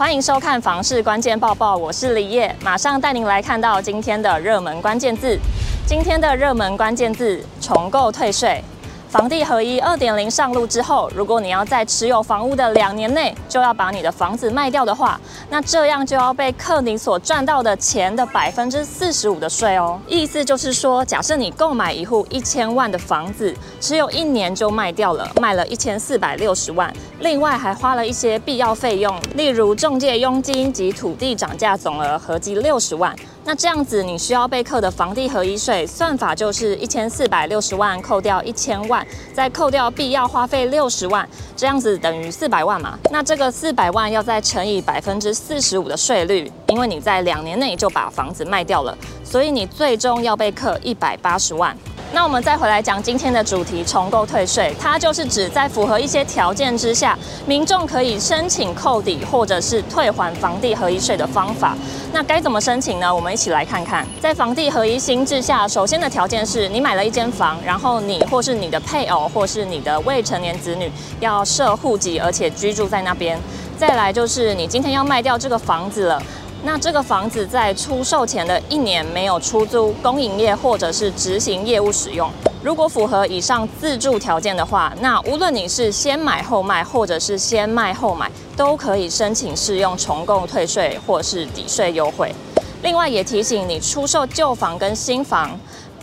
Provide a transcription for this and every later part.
欢迎收看房市关键报报，我是李烨，马上带您来看到今天的热门关键字。今天的热门关键字：重构退税。房地合一二点零上路之后，如果你要在持有房屋的两年内就要把你的房子卖掉的话，那这样就要被课你所赚到的钱的百分之四十五的税哦。意思就是说，假设你购买一户一千万的房子，持有一年就卖掉了，卖了一千四百六十万，另外还花了一些必要费用，例如中介佣金及土地涨价，总额合计六十万。那这样子，你需要被扣的房地合一税算法就是一千四百六十万扣掉一千万，再扣掉必要花费六十万，这样子等于四百万嘛。那这个四百万要再乘以百分之四十五的税率，因为你在两年内就把房子卖掉了，所以你最终要被扣一百八十万。那我们再回来讲今天的主题，重构退税，它就是指在符合一些条件之下，民众可以申请扣抵或者是退还房地合一税的方法。那该怎么申请呢？我们一起来看看。在房地合一新制下，首先的条件是你买了一间房，然后你或是你的配偶或是你的未成年子女要设户籍，而且居住在那边。再来就是你今天要卖掉这个房子了。那这个房子在出售前的一年没有出租、公营业或者是执行业务使用。如果符合以上自住条件的话，那无论你是先买后卖，或者是先卖后买，都可以申请适用重购退税或是抵税优惠。另外也提醒你，出售旧房跟新房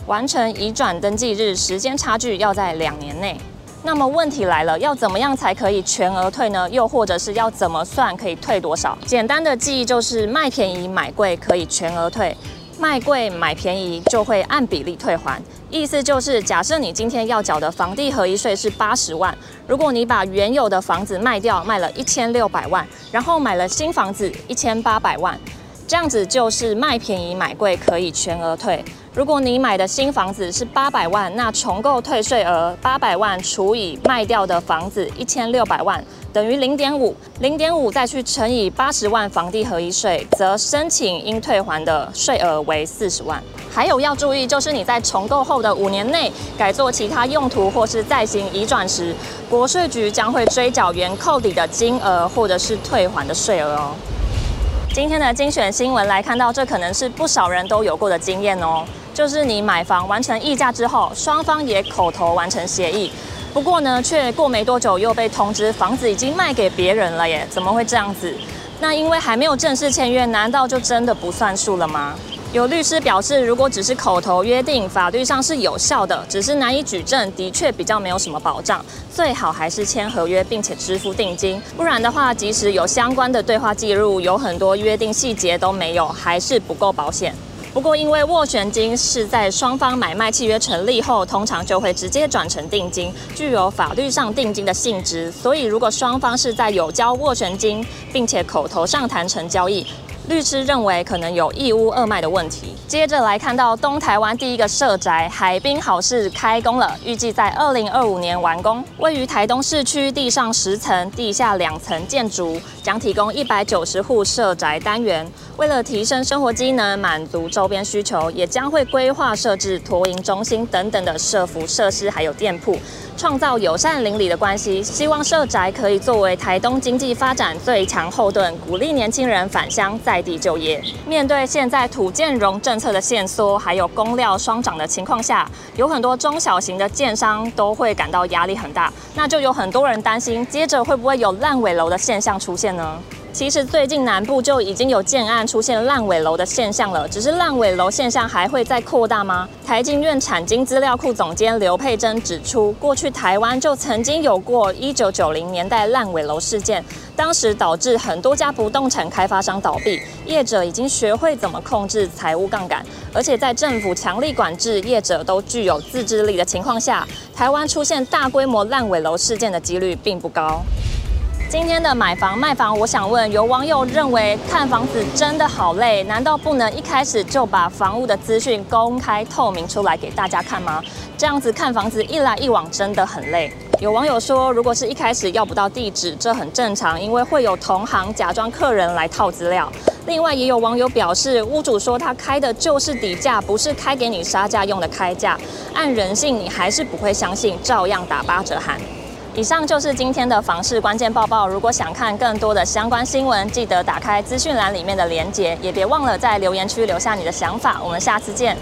完成移转登记日时间差距要在两年内。那么问题来了，要怎么样才可以全额退呢？又或者是要怎么算可以退多少？简单的记忆就是卖便宜买贵可以全额退，卖贵买便宜就会按比例退还。意思就是，假设你今天要缴的房地合一税是八十万，如果你把原有的房子卖掉，卖了一千六百万，然后买了新房子一千八百万，这样子就是卖便宜买贵可以全额退。如果你买的新房子是八百万，那重购退税额八百万除以卖掉的房子一千六百万，等于零点五，零点五再去乘以八十万房地合一税，则申请应退还的税额为四十万。还有要注意，就是你在重购后的五年内改做其他用途或是再行移转时，国税局将会追缴原扣抵的金额或者是退还的税额哦。今天的精选新闻来看到，这可能是不少人都有过的经验哦。就是你买房完成议价之后，双方也口头完成协议，不过呢，却过没多久又被通知房子已经卖给别人了耶？怎么会这样子？那因为还没有正式签约，难道就真的不算数了吗？有律师表示，如果只是口头约定，法律上是有效的，只是难以举证，的确比较没有什么保障，最好还是签合约并且支付定金，不然的话，即使有相关的对话记录，有很多约定细节都没有，还是不够保险。不过，因为斡旋金是在双方买卖契约成立后，通常就会直接转成定金，具有法律上定金的性质。所以，如果双方是在有交斡旋金，并且口头上谈成交易，律师认为可能有一屋二卖的问题。接着来看到东台湾第一个社宅海滨好事开工了，预计在二零二五年完工。位于台东市区，地上十层、地下两层建筑，将提供一百九十户社宅单元。为了提升生活机能，满足周边需求，也将会规划设置托婴中心等等的社福设施，还有店铺。创造友善邻里的关系，希望社宅可以作为台东经济发展最强后盾，鼓励年轻人返乡在地就业。面对现在土建融政策的限缩，还有工料双涨的情况下，有很多中小型的建商都会感到压力很大。那就有很多人担心，接着会不会有烂尾楼的现象出现呢？其实最近南部就已经有建案出现烂尾楼的现象了，只是烂尾楼现象还会再扩大吗？台经院产经资料库总监刘佩珍指出，过去台湾就曾经有过一九九零年代烂尾楼事件，当时导致很多家不动产开发商倒闭，业者已经学会怎么控制财务杠杆，而且在政府强力管制、业者都具有自制力的情况下，台湾出现大规模烂尾楼事件的几率并不高。今天的买房卖房，我想问，有网友认为看房子真的好累，难道不能一开始就把房屋的资讯公开透明出来给大家看吗？这样子看房子一来一往真的很累。有网友说，如果是一开始要不到地址，这很正常，因为会有同行假装客人来套资料。另外，也有网友表示，屋主说他开的就是底价，不是开给你杀价用的开价，按人性你还是不会相信，照样打八折喊。以上就是今天的房市关键报报。如果想看更多的相关新闻，记得打开资讯栏里面的连接，也别忘了在留言区留下你的想法。我们下次见。